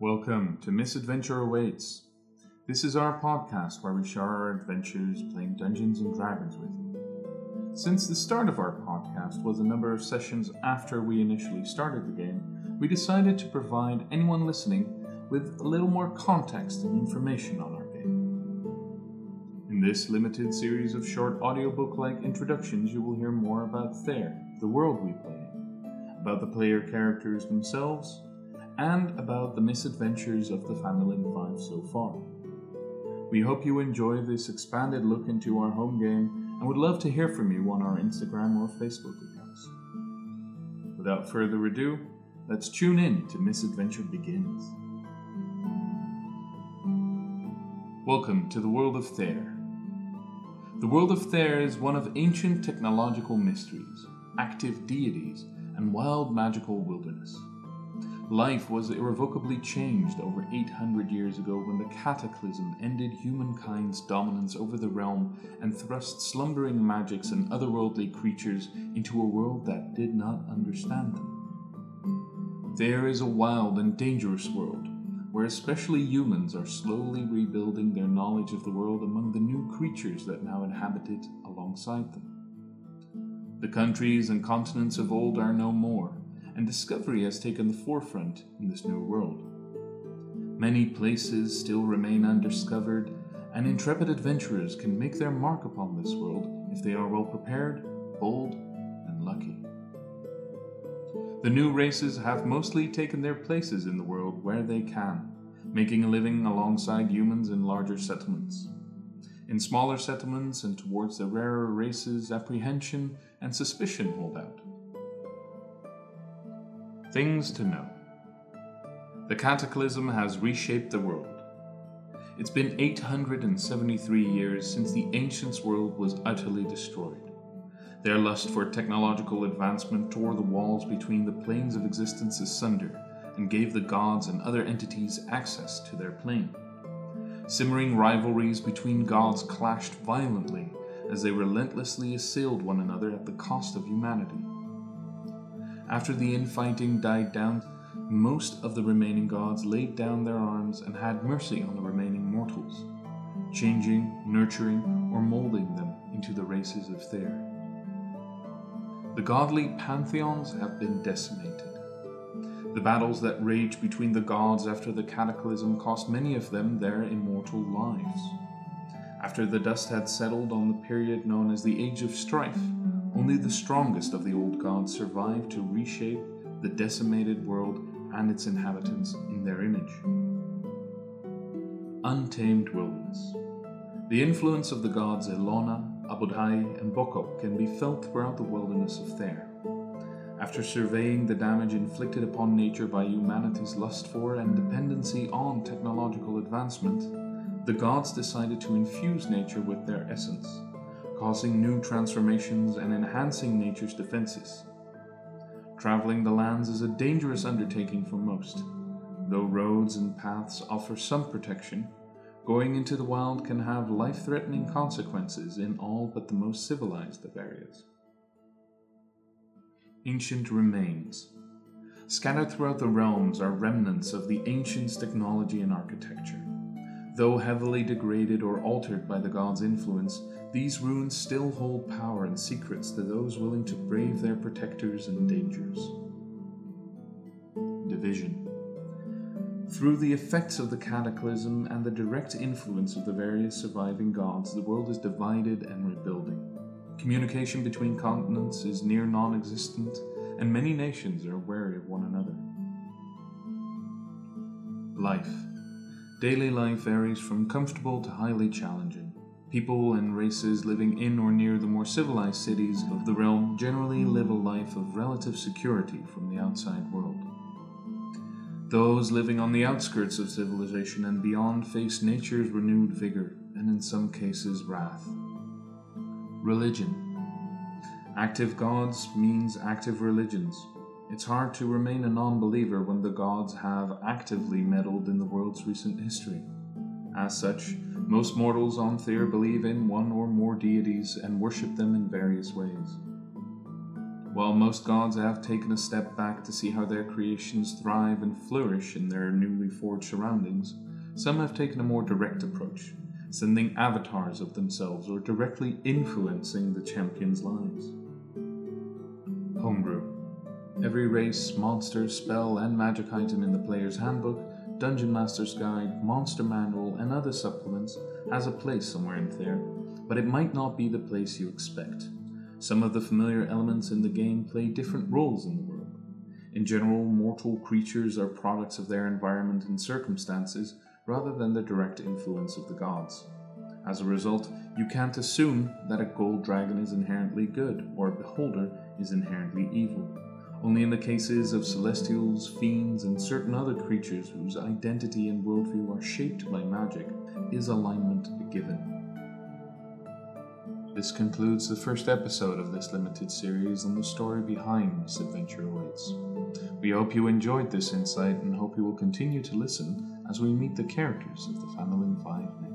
Welcome to Misadventure Awaits. This is our podcast where we share our adventures playing Dungeons and Dragons with you. Since the start of our podcast was a number of sessions after we initially started the game, we decided to provide anyone listening with a little more context and information on our game. In this limited series of short audiobook like introductions, you will hear more about Thayer, the world we play about the player characters themselves, and about the misadventures of the Phandalin Five so far. We hope you enjoy this expanded look into our home game and would love to hear from you on our Instagram or Facebook accounts. Without further ado, let's tune in to Misadventure Begins. Welcome to the world of Thayer. The world of Thayer is one of ancient technological mysteries, active deities, and wild magical wilderness. Life was irrevocably changed over 800 years ago when the cataclysm ended humankind's dominance over the realm and thrust slumbering magics and otherworldly creatures into a world that did not understand them. There is a wild and dangerous world, where especially humans are slowly rebuilding their knowledge of the world among the new creatures that now inhabit it alongside them. The countries and continents of old are no more and discovery has taken the forefront in this new world. Many places still remain undiscovered, and intrepid adventurers can make their mark upon this world if they are well prepared, bold, and lucky. The new races have mostly taken their places in the world where they can, making a living alongside humans in larger settlements. In smaller settlements and towards the rarer races, apprehension and suspicion hold out. Things to know. The cataclysm has reshaped the world. It's been 873 years since the ancients' world was utterly destroyed. Their lust for technological advancement tore the walls between the planes of existence asunder and gave the gods and other entities access to their plane. Simmering rivalries between gods clashed violently as they relentlessly assailed one another at the cost of humanity. After the infighting died down, most of the remaining gods laid down their arms and had mercy on the remaining mortals, changing, nurturing, or molding them into the races of Thayer. The godly pantheons have been decimated. The battles that raged between the gods after the cataclysm cost many of them their immortal lives. After the dust had settled on the period known as the Age of Strife, only the strongest of the old gods survived to reshape the decimated world and its inhabitants in their image. Untamed Wilderness The influence of the gods Elona, Abodhai, and Bokok can be felt throughout the wilderness of Thayer. After surveying the damage inflicted upon nature by humanity's lust for and dependency on technological advancement, the gods decided to infuse nature with their essence causing new transformations and enhancing nature's defenses. Traveling the lands is a dangerous undertaking for most. Though roads and paths offer some protection, going into the wild can have life threatening consequences in all but the most civilized of areas. Ancient remains. Scattered throughout the realms are remnants of the ancients' technology and architecture. Though heavily degraded or altered by the god's influence, these ruins still hold power and secrets to those willing to brave their protectors and dangers. Division. Through the effects of the cataclysm and the direct influence of the various surviving gods, the world is divided and rebuilding. Communication between continents is near non existent, and many nations are wary of one another. Life. Daily life varies from comfortable to highly challenging. People and races living in or near the more civilized cities of the realm generally live a life of relative security from the outside world. Those living on the outskirts of civilization and beyond face nature's renewed vigor and, in some cases, wrath. Religion. Active gods means active religions, it's hard to remain a non believer when the gods have actively meddled in the world's recent history. As such, most mortals on Thayer believe in one or more deities and worship them in various ways. While most gods have taken a step back to see how their creations thrive and flourish in their newly forged surroundings, some have taken a more direct approach, sending avatars of themselves or directly influencing the champions' lives. Every race, monster, spell, and magic item in the player's handbook, Dungeon Master's Guide, Monster Manual, and other supplements has a place somewhere in there, but it might not be the place you expect. Some of the familiar elements in the game play different roles in the world. In general, mortal creatures are products of their environment and circumstances rather than the direct influence of the gods. As a result, you can't assume that a gold dragon is inherently good or a beholder is inherently evil. Only in the cases of celestials, fiends, and certain other creatures whose identity and worldview are shaped by magic is alignment given. This concludes the first episode of this limited series on the story behind Misadventure Awaits. We hope you enjoyed this insight and hope you will continue to listen as we meet the characters of the Phandalin 5 next.